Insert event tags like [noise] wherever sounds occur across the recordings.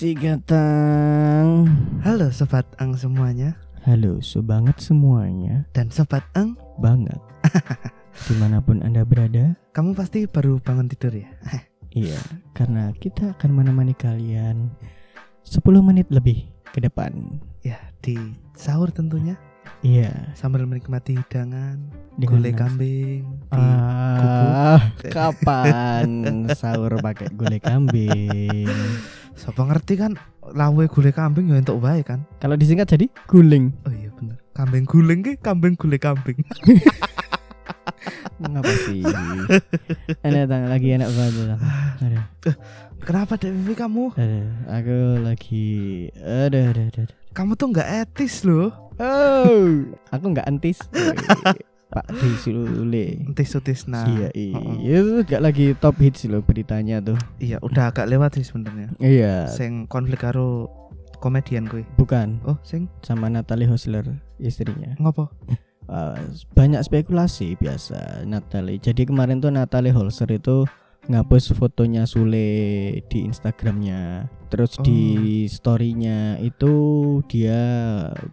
Si Gatang. Halo Sobat Ang semuanya Halo, so banget semuanya. Dan Sobat Ang Banget. [laughs] Di mana pun Anda berada, Kamu pasti baru bangun tidur ya [laughs] iya, karena kita akan menemani kalian 10 menit lebih ke depan. Ya di sahur tentunya Iya, Sambil menikmati hidangan Gulai kambing Ah, kapan [laughs] sahur pakai gulai kambing? Sopo ngerti kan Lawe gulai kambing ya untuk baik kan Kalau disingkat jadi guling. Oh iya bener Kambing guling ke kambing gulai kambing [laughs] Ngapa sih? Enak tang lagi enak banget. Aduh, Kenapa Dewi kamu aduh, aku lagi aduh, aduh. aduh. Kamu tuh nggak etis loh Oh, aku nggak antis. [laughs] Pak Disule. Entis sutisna Iya, iya, itu nggak lagi top hits loh beritanya tuh. Iya udah agak lewat sih sebenarnya Iya, Sing konflik karo komedian kuwi bukan Oh sing sama Natalie Hosler istrinya. ngopo Uh, [laughs] banyak spekulasi biasa Natalie. Jadi kemarin tuh Natalie Holzer itu ngapus fotonya Sule di Instagramnya. Terus di storynya itu dia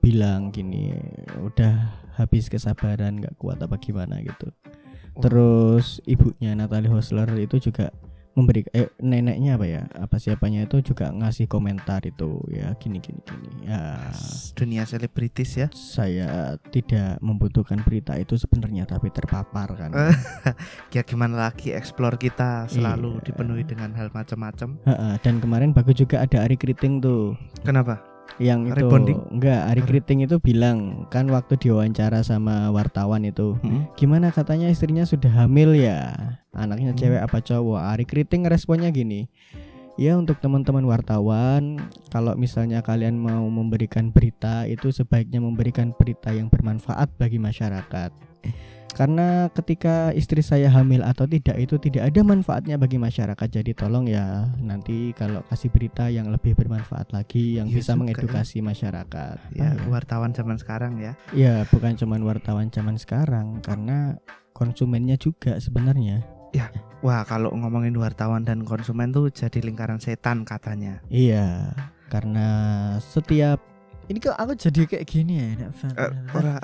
bilang gini, udah habis kesabaran nggak kuat apa gimana gitu. Terus ibunya Natalie Hosler itu juga memberi eh neneknya apa ya apa siapanya itu juga ngasih komentar itu ya gini gini gini. Ya. Dunia selebritis ya. Saya tidak membutuhkan berita itu sebenarnya tapi terpapar kan. [laughs] Ya gimana lagi explore kita selalu Iya. dipenuhi dengan hal macam-macam. Dan kemarin bagus juga ada Ari Kriting tuh. Kenapa yang itu Rebonding? enggak Ari? Kriting itu bilang kan waktu diwawancara sama wartawan itu Hmm? gimana katanya istrinya sudah hamil ya anaknya Hmm. cewek apa cowok Ari Kriting responnya gini ya untuk teman-teman wartawan kalau misalnya kalian mau memberikan berita itu sebaiknya memberikan berita yang bermanfaat bagi masyarakat karena ketika istri saya hamil atau tidak itu tidak ada manfaatnya bagi masyarakat. Jadi tolong ya nanti kalau kasih berita yang lebih bermanfaat lagi yang Iya bisa ya. mengedukasi masyarakat. Ya Ah, wartawan zaman sekarang ya. Ya bukan cuman wartawan zaman sekarang karena konsumennya juga sebenarnya. wah kalau ngomongin wartawan dan konsumen tuh jadi lingkaran setan katanya. Iya karena setiap ini kok aku jadi kayak gini ya, Nak Fan? Eh, ora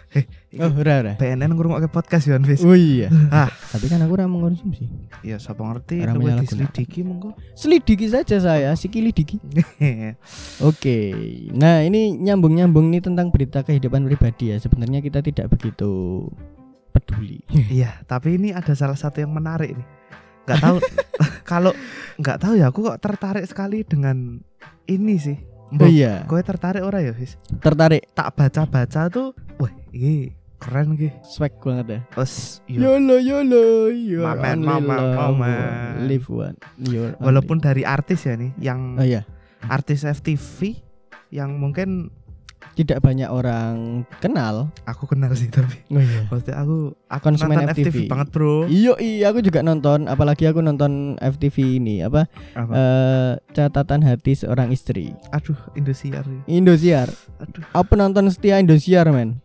[laughs] Oh, ora ora. BNN ngurungokke podcast ya Fis Oh iya. [laughs] Ah. Tapi kan aku ora mengkonsumsi. ya sapa ngerti luwih menyalahgunakan. diselidiki monggo Selidiki saja saya, sikili diki. [laughs] Oke. Nah, ini nyambung-nyambung nih tentang berita kehidupan pribadi ya. Sebenarnya kita tidak begitu peduli. iya tapi ini ada salah satu yang menarik nih nggak tahu kalau nggak tahu ya aku kok tertarik sekali dengan ini sih Mbok, iya, kowe tertarik ora ya Fis? Tertarik. Tak baca-baca tuh wah ini keren gitu swag banget ya. Terus yo, YOLO YOLO you are Mamen, mamen, mamen. Live one only- walaupun dari artis ya nih yang Oh iya. artis FTV yang mungkin Tidak banyak orang kenal. Aku kenal sih tapi Oh iya. maksudnya aku aku Konsumen nonton FTV. banget bro. Iya iya aku juga nonton Apalagi aku nonton FTV ini Apa apa? eh, Catatan hati seorang istri. Aduh Indosiar. Indosiar. Aduh. Aku penonton setia Indosiar men.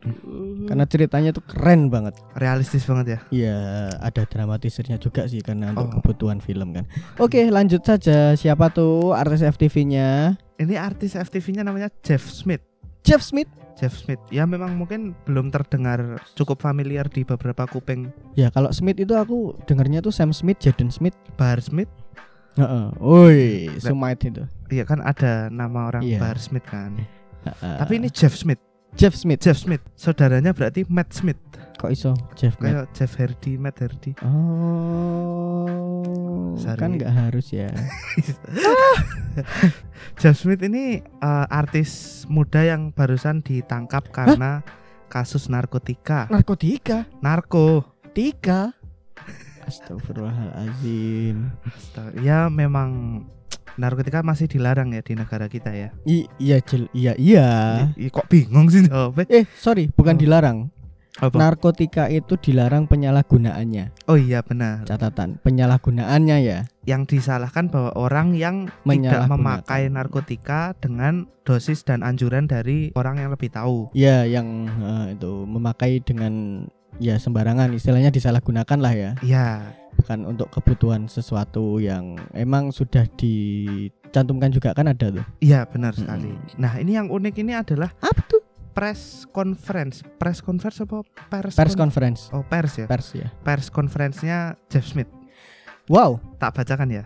Karena ceritanya tuh keren banget. Realistis banget ya? Iya ada dramatisirnya juga sih Karena untuk Oh. kebutuhan film kan. Oke lanjut saja. Siapa tuh artis FTV-nya ini artis FTV-nya namanya Jeff Smith Jeff Smith Jeff Smith ya memang mungkin belum terdengar cukup familiar di beberapa kuping Ya kalau Smith itu aku dengarnya tuh Sam Smith, Jaden Smith. Bahar Smith Heeh. Woi, Smith itu. iya kan ada nama orang Iya. Bahar Smith kan Heeh. tapi ini Jeff Smith Jeff Smith. Jeff Smith saudaranya berarti Matt Smith Kok iso Jeff kayak Jeff Hardy Matt Hardy Oh, Sorry. kan nggak harus ya. [laughs] Jeff Smith ini eh, artis muda yang barusan ditangkap karena kasus narkotika. Narkotika, Narko. tika. Astagfirullahalazim. Ya memang narkotika masih dilarang ya di negara kita ya. I- iya, Jel. Iya, iya. Ih, kok bingung sih jawabnya? Eh, sorry, bukan Oh. dilarang. Apa? Narkotika itu dilarang penyalahgunaannya. oh iya benar. Catatan, penyalahgunaannya ya. Yang disalahkan bahwa orang yang tidak memakai narkotika dengan dosis dan anjuran dari orang yang lebih tahu. Ya, yang eh, itu memakai dengan ya sembarangan istilahnya disalahgunakan lah ya. Ya, bukan untuk kebutuhan sesuatu yang emang sudah dicantumkan juga kan ada tuh. Iya benar sekali. Mm. Nah ini yang unik ini adalah Apa tuh? press conference, press conference apa pers? Pers con- conference. oh pers ya, Pers ya. pers conference-nya Jeff Smith. Wow. Tak bacakan ya.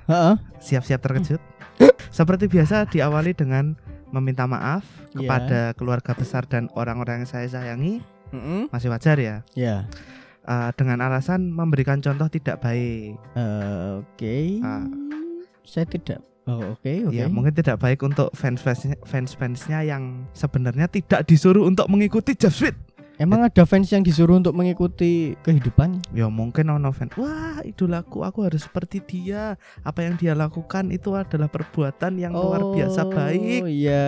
Siap-siap terkejut. [laughs] Seperti biasa diawali dengan meminta maaf Iya. kepada keluarga besar dan orang-orang yang saya sayangi. Mm-mm. Masih wajar ya. Ya. Eh, dengan alasan memberikan contoh tidak baik. Eh, Oke. Ah. Saya tidak. Oh, oke, oke. Ya mungkin tidak baik untuk fans-fansnya fans-fansnya yang sebenarnya tidak disuruh untuk mengikuti Jeff Smith. Emang ada fans yang disuruh untuk mengikuti kehidupannya? Ya mungkin ono fans. Wah idolaku, aku harus seperti dia. Apa yang dia lakukan itu adalah perbuatan yang luar biasa baik. Oh iya.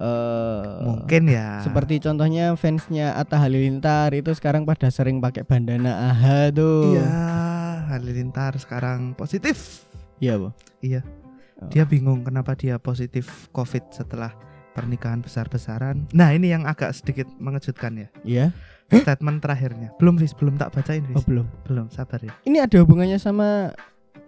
eh, Mungkin ya. Seperti contohnya fansnya Atta Halilintar itu sekarang pada sering pakai bandana AHA tuh. Iya, Halilintar sekarang positif. Iya, Bu. Iya. Oh. Dia bingung kenapa dia positif COVID setelah pernikahan besar-besaran. Nah, ini yang agak sedikit mengejutkan ya. Iya. Statement terakhirnya. Belum, Riz, belum tak bacain, Oh, Riz. belum. Belum, sabar ya. Ini ada hubungannya sama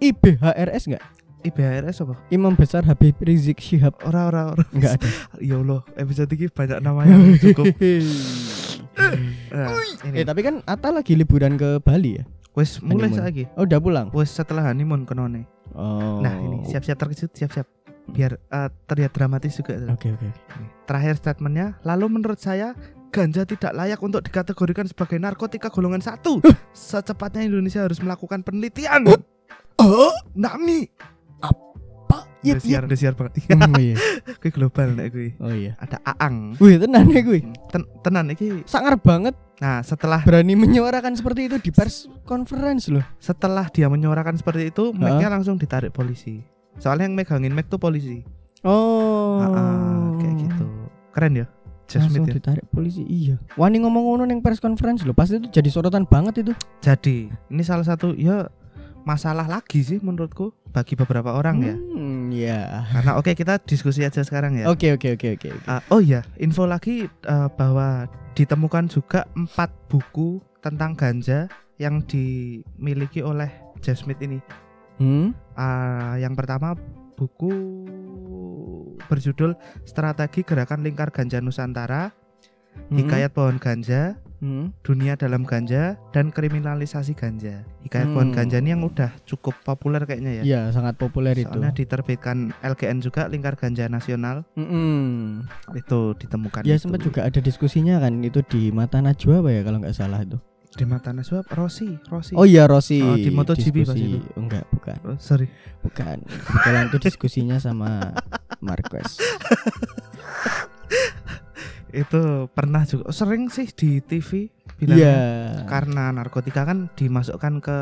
IBHRS nggak? IBHRS apa? Imam Besar Habib Rizik Syihab. Ora ora ora. Enggak ada. [laughs] Ya Allah, episode ini banyak namanya cukup. [laughs] Nah, ini. eh, tapi kan Atta lagi liburan ke Bali ya? Wes mulai lagi. Oh, udah pulang. Wes setelah honeymoon kenone. Oh. Nah, ini siap-siap terkejut, siap-siap. Biar eh, terlihat dramatis juga. Oke, oke. oke. Nih, Terakhir statementnya, lalu menurut saya ganja tidak layak untuk dikategorikan sebagai narkotika golongan satu. Secepatnya Indonesia harus melakukan penelitian. Oh, Nami. Pak. Udah Iya, siar, udah siar banget. Hmm, iya. [laughs] Kuwi global nek kuwi. Oh iya. Ada Aang. Wih, tenan ya gue. Ten- tenan iki. Sangar banget Nah, setelah berani menyuarakan seperti itu di pers conference loh. setelah dia menyuarakan seperti itu, mic-nya langsung ditarik polisi. Soalnya yang megangin mic tuh polisi. Oh. Ah, ah, kayak gitu. Keren ya. Just Langsung Smith ya. ditarik polisi. Iya. Wani ngomong ngono neng press conference loh. Pasti itu jadi sorotan banget itu. Jadi, ini salah satu ya masalah lagi sih menurutku bagi beberapa orang ya. Hmm, ya. Karena oke kita diskusi aja sekarang ya. Oke, oke, oke, oke. oke. Ah, oh iya, info lagi eh, bahwa ditemukan juga empat buku tentang ganja yang dimiliki oleh Jeff Smith ini. Hmm? Ah, yang pertama buku berjudul Strategi Gerakan Lingkar Ganja Nusantara, Hmm? Hikayat Pohon Ganja, Hmm? Dunia Dalam Ganja, dan Kriminalisasi Ganja. Hikayat Hmm. Pohon Ganja ini yang udah cukup populer kayaknya ya. Iya, sangat populer itu. Soalnya diterbitkan LGN juga Lingkar Ganja Nasional Mm-mm. itu ditemukan. Ya itu. sempat juga ada diskusinya kan itu di Mata Najwa apa ya kalau nggak salah itu. Di mata Naswab Rossi, Rossi. Oh iya Rossi. Oh, di MotoGP pas Diskusi- itu. Enggak, bukan. Oh, sorry. Bukan. Kebetulan itu diskusinya sama Marquez. [laughs] Itu pernah juga oh, sering sih di TV Iya. bilangnya karena narkotika kan dimasukkan ke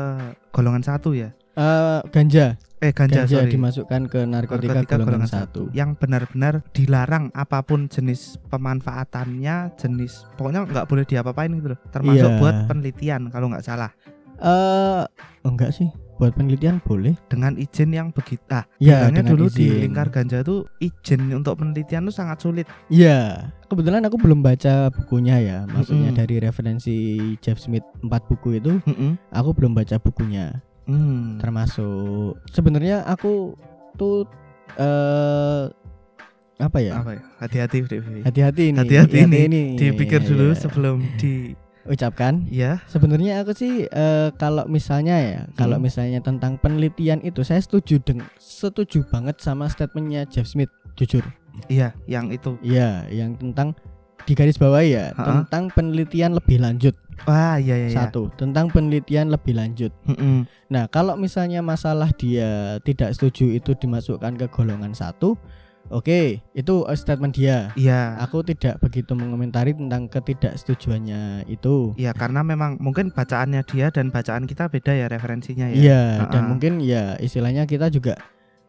golongan satu ya. Eh, ganja. Eh ganja, Ganja sorry. dimasukkan ke narkotika, golongan, satu. yang benar-benar dilarang apa pun jenis pemanfaatannya jenis pokoknya nggak boleh diapa-apain gitu loh termasuk Iya. buat penelitian kalau nggak salah Eh, enggak sih. Buat penelitian boleh. dengan izin yang begitu ah Ya, dulu di izin. lingkar ganja tuh izin untuk penelitian tuh sangat sulit Iya. Kebetulan aku belum baca bukunya ya. Maksudnya Mm-mm. dari referensi Jeff Smith empat buku itu, Mm-mm. aku belum baca bukunya. Hmm. Termasuk sebenarnya aku tuh eh apa ya? apa ya hati-hati Devi. Hati-hati ini. Hati-hati ini. ini. dipikir Iya, dulu iya. sebelum di ucapkan. ya Sebenarnya aku sih eh, kalau misalnya ya, kalau Hmm. misalnya tentang penelitian itu saya setuju deng setuju banget sama statementnya Jeff Smith, jujur. iya yang itu Iya, yang tentang di garis bawah ya, Ha-ha. tentang penelitian lebih lanjut. wah iya iya, iya. Satu, tentang penelitian lebih lanjut. Mm-mm. Nah, kalau misalnya masalah dia tidak setuju itu dimasukkan ke golongan satu, oke, itu eh, statement dia. iya Aku tidak begitu mengomentari tentang ketidaksetujuannya itu. Iya karena memang mungkin bacaannya dia dan bacaan kita beda ya referensinya ya. Iya, dan Ha-ha. mungkin ya istilahnya kita juga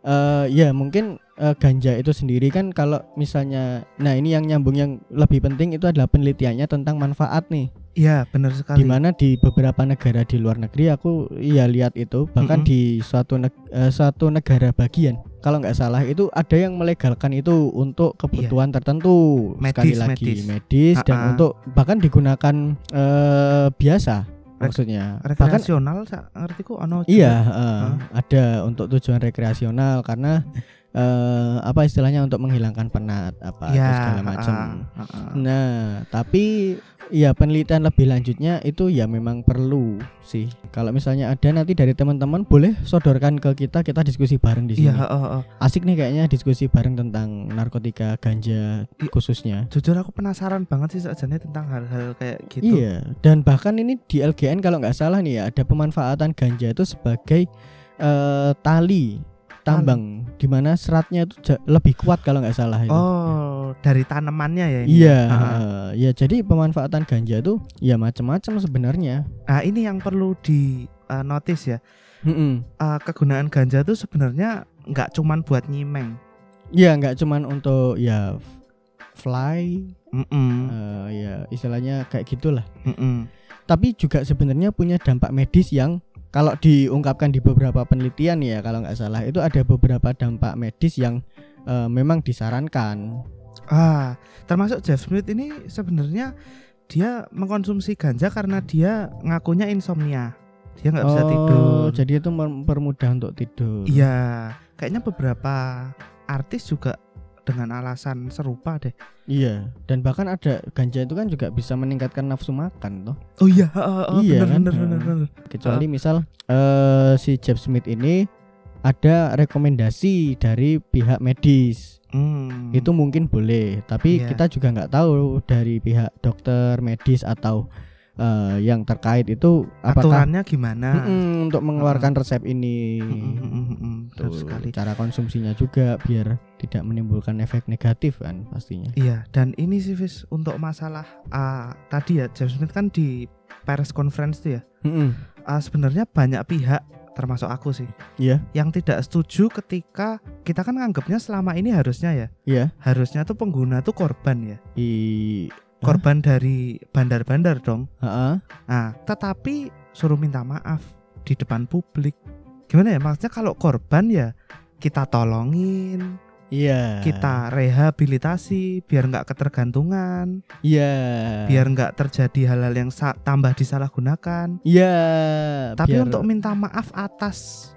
eh ya mungkin eh, ganja itu sendiri kan kalau misalnya nah ini yang nyambung yang lebih penting itu adalah penelitiannya tentang manfaat nih. Iya benar sekali. di mana di beberapa negara di luar negeri aku iya lihat itu bahkan Mm-mm. di suatu neg- eh, suatu negara bagian kalau nggak salah itu ada yang melegalkan itu untuk kebutuhan tertentu sekali Medis, lagi medis. medis dan Ah-ah. untuk bahkan digunakan eh, biasa Maksudnya. Bahkan rekreasional sa ngertiku ono juga. Iya, eh, ada untuk tujuan rekreasional karena [laughs] eh, apa istilahnya untuk menghilangkan penat apa Iya, atau segala macam. ah, ah, ah. Nah, tapi ya penelitian lebih lanjutnya itu ya memang perlu sih. Kalau misalnya ada nanti dari teman-teman boleh sodorkan ke kita, kita diskusi bareng di sini. Iya, heeh, heeh. Asik nih kayaknya diskusi bareng tentang narkotika ganja I- khususnya. Jujur aku penasaran banget sih sajane tentang hal-hal kayak gitu. Iya, dan bahkan ini di LGN kalau nggak salah nih ya ada pemanfaatan ganja itu sebagai eh, tali tambang di mana seratnya itu lebih kuat kalau nggak salah itu. Oh, dari tanamannya ya ini. Iya, ah. eh, ya jadi pemanfaatan ganja itu ya macam-macam sebenarnya. Nah, ini yang perlu di uh, notice ya. Mm-mm. Uh, kegunaan ganja tuh sebenarnya nggak cuman buat nyimeng. Iya, nggak cuman untuk ya fly, Mm-mm, eh, ya istilahnya kayak gitulah. mm-mm. Tapi juga sebenarnya punya dampak medis yang kalau diungkapkan di beberapa penelitian ya kalau nggak salah itu ada beberapa dampak medis yang eh, memang disarankan. Ah, termasuk Jeff Smith ini sebenarnya dia mengkonsumsi ganja karena dia ngakunya insomnia. Dia nggak bisa Oh, tidur. Jadi itu mempermudah untuk tidur. Iya, kayaknya beberapa artis juga dengan alasan serupa deh. Iya, dan bahkan ada ganja itu kan juga bisa meningkatkan nafsu makan toh. Oh iya, heeh, heeh, Iya bener, kan? bener, bener, Heeh. bener. Kecuali misal eh si Jeff Smith ini ada rekomendasi dari pihak medis. Hmm. Itu mungkin boleh, tapi Iya. kita juga nggak tahu dari pihak dokter medis atau eh, yang terkait itu apakah aturannya gimana? Mm-mm, untuk mengeluarkan resep ini. Mm, mm, mm, mm, mm, betul sekali. Cara konsumsinya juga biar tidak menimbulkan efek negatif kan pastinya. Iya, dan ini sih Fis untuk masalah ah, tadi ya James Smith kan di press conference tuh ya. Mm-mm. ah, sebenarnya banyak pihak termasuk aku sih Iya, yang tidak setuju ketika kita kan nganggapnya selama ini harusnya ya iya. harusnya tuh pengguna tuh korban ya I korban dari bandar-bandar dong Heeh. nah tetapi suruh minta maaf di depan publik gimana ya maksudnya kalau korban ya kita tolongin Iya. kita rehabilitasi biar nggak ketergantungan Iya. biar nggak terjadi hal-hal yang tambah disalahgunakan Iya. tapi biar- untuk minta maaf atas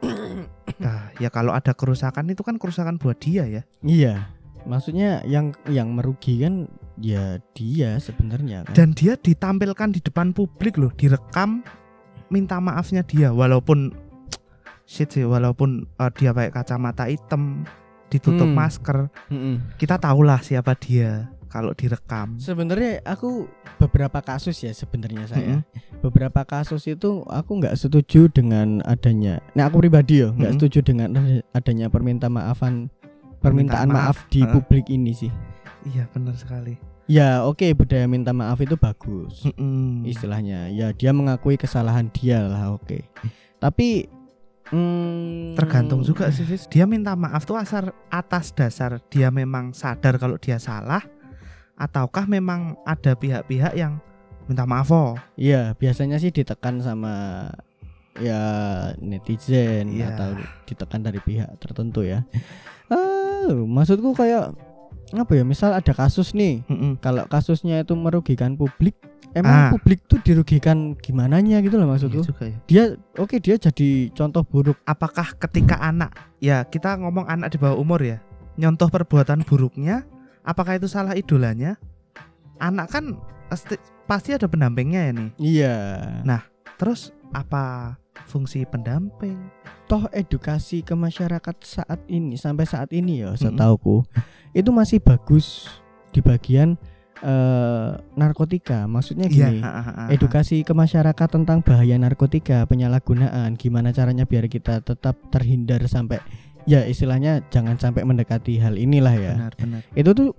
[coughs] nah ya kalau ada kerusakan itu kan kerusakan buat dia ya Iya. Maksudnya yang yang merugi kan ya dia sebenarnya kan. dan dia ditampilkan di depan publik loh direkam minta maafnya dia walaupun shit sih walaupun uh, dia pakai kacamata hitam ditutup Hmm. masker Mm-mm. kita tahulah siapa dia kalau direkam Sebenarnya aku beberapa kasus ya sebenarnya saya. Mm-mm. Beberapa kasus itu aku nggak setuju dengan adanya. Nah, aku pribadi ya nggak Mm-mm. setuju dengan adanya permintaan maafan permintaan maaf, maaf. di Heeh. publik ini sih. iya benar sekali Ya, oke budaya minta maaf itu bagus. Mm-mm. istilahnya ya dia mengakui kesalahan dia lah oke tapi hmm, tergantung juga sih dia minta maaf tuh asal atas dasar dia memang sadar kalau dia salah ataukah memang ada pihak-pihak yang minta maaf oh? Iya biasanya sih ditekan sama ya netizen Iya. atau ditekan dari pihak tertentu ya. Ah maksudku kayak apa ya misal ada kasus nih Mm-mm. kalau kasusnya itu merugikan publik emang Ah. publik tuh dirugikan gimana gitu loh Iya maksudku juga ya. dia oke dia jadi contoh buruk apakah ketika anak ya kita ngomong anak di bawah umur ya nyontoh perbuatan buruknya apakah itu salah idolanya anak kan pasti, pasti ada pendampingnya ya nih iya Nah. terus apa fungsi pendamping? Toh edukasi ke masyarakat saat ini sampai saat ini ya setauku itu masih bagus di bagian eh, narkotika. Maksudnya Iya, gini ha, ha, ha, ha. edukasi ke masyarakat tentang bahaya narkotika penyalahgunaan gimana caranya biar kita tetap terhindar sampai ya istilahnya jangan sampai mendekati hal inilah ya. Benar benar. Itu tuh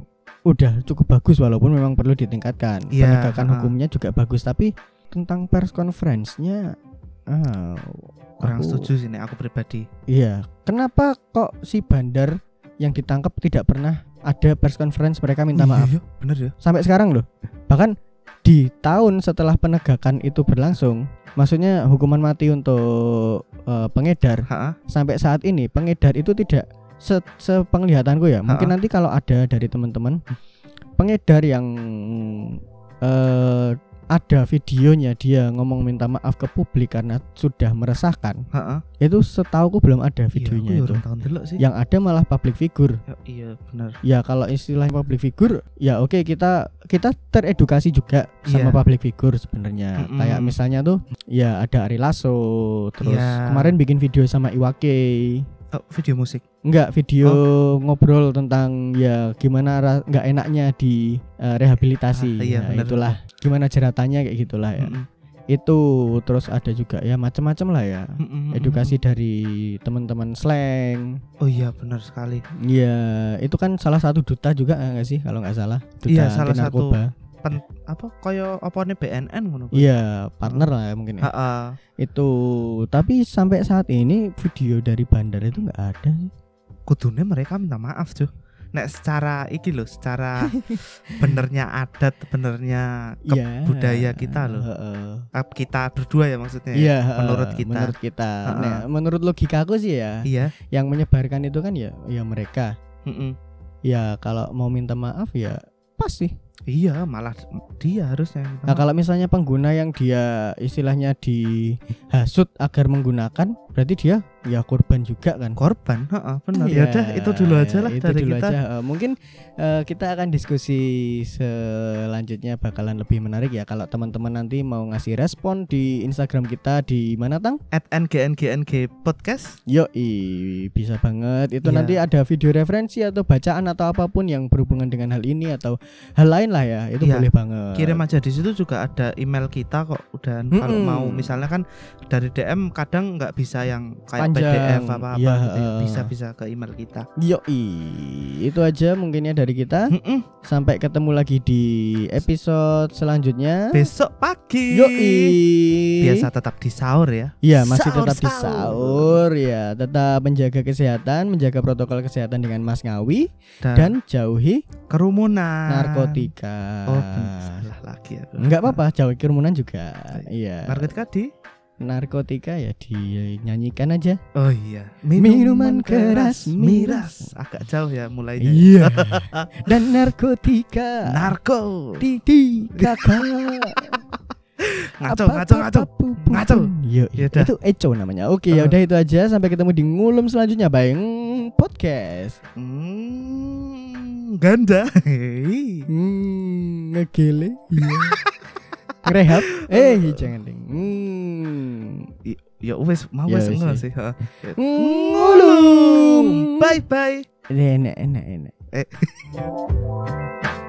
udah cukup bagus walaupun memang perlu ditingkatkan. Iya, penegakan ha. hukumnya juga bagus tapi tentang pers conference-nya ah, kurang aku- setuju sih nih aku pribadi. Iya, kenapa kok si bandar yang ditangkap tidak pernah ada press conference? Mereka minta iya, maaf. iya, bener ya. Sampai sekarang loh. Bahkan di tahun setelah penegakan itu berlangsung, maksudnya hukuman mati untuk eh, pengedar Ha, sampai saat ini pengedar itu tidak se sepenglihatanku ya. Mungkin nanti kalau ada dari teman-teman pengedar yang eh ada videonya dia ngomong minta maaf ke publik karena sudah meresahkan. Heeh. Itu setauku belum ada videonya iya, itu. ya ndelok sih. Yang ada malah public figure. Ya, iya benar. Ya kalau istilahnya public figure, ya oke kita kita teredukasi juga sama Iya. public figure sebenarnya. Mm-mm. Kayak misalnya tuh ya ada Ari Lasso, terus Iya. kemarin bikin video sama Iwake. Oh, video musik. Enggak, video Oh. ngobrol tentang ya gimana ra- nggak enaknya di eh, rehabilitasi. Ah, iya, Ya, benar, itulah gimana jeratannya kayak gitulah ya. Mm-mm. Itu terus ada juga ya macam-macam lah ya. Mm-mm, Edukasi mm-mm. dari teman-teman slang. Oh iya benar sekali. Ya, itu kan salah satu duta juga nggak sih kalau nggak salah. Duta Iya, salah satu. Pen, apa apa nih BNN ngono. Iya, partner lah ya mungkin ya. Heeh. Itu tapi sampai saat ini video dari bandar itu nggak ada sih. Kudune mereka minta maaf, cuy. Nek secara iki loh, secara [laughs] benernya adat, benernya ke Iya. budaya kita loh. Heeh. eh, kita berdua ya maksudnya. ya? Iya, menurut heeh, kita. Menurut kita. Heeh. Nah, menurut logika aku sih ya, Iya. yang menyebarkan itu kan ya ya mereka. Mm-mm. Ya kalau mau minta maaf ya pas sih. Iya, malah dia harusnya. minta Nah, kalau misalnya pengguna yang dia istilahnya dihasut agar menggunakan, berarti dia ya korban juga kan. korban, heeh, benar. Iya, Ya udah, itu dulu aja lah itu dari dulu kita. aja. Eh, mungkin eh, kita akan diskusi selanjutnya bakalan lebih menarik ya kalau teman-teman nanti mau ngasih respon di Instagram kita di mana tang? At NGNGNG podcast. Yo bisa banget. Itu Iya. nanti ada video referensi atau bacaan atau apa pun yang berhubungan dengan hal ini atau hal lain lah ya. Itu Iya. boleh banget. Kirim aja di situ juga ada email kita kok. Udah kalau Mm-mm. mau misalnya kan dari DM kadang nggak bisa yang kayak Panjang. PDF apa apa Iya, gitu. ya. Bisa bisa ke email kita. Yo itu aja mungkinnya dari kita. Mm-mm. Sampai ketemu lagi di episode selanjutnya. Besok pagi. Yo Biasa tetap di sahur ya. Iya masih Sahur, tetap di sahur. sahur ya tetap menjaga kesehatan menjaga protokol kesehatan dengan Mas Ngawi Dan, dan jauhi kerumunan. narkotika. Oh, salah lagi aku. Enggak apa-apa jauhi kerumunan juga. Iya. Narkotika di narkotika ya dinyanyikan aja. Oh iya, Minuman keras, miras. Agak jauh ya mulainya. Iya. [laughs] Dan narkotika. Narko. Titi kakak. Ngaco, ngaco, ngaco. Ngaco. Yo, Yaudah. itu Eco namanya. Oke, ya udah itu aja. Sampai ketemu di ngulum selanjutnya, Bang. Podcast. Hmm, ganda. [laughs] Hmm, ngegele. Iya. [laughs] Ngerehab. [laughs] Eh, jangan ding. Hmm. Ya wes mau Ya wes enggak ya. sih. ha. Ngulum. Bye bye. Enak, enak, enak. Eh. [laughs]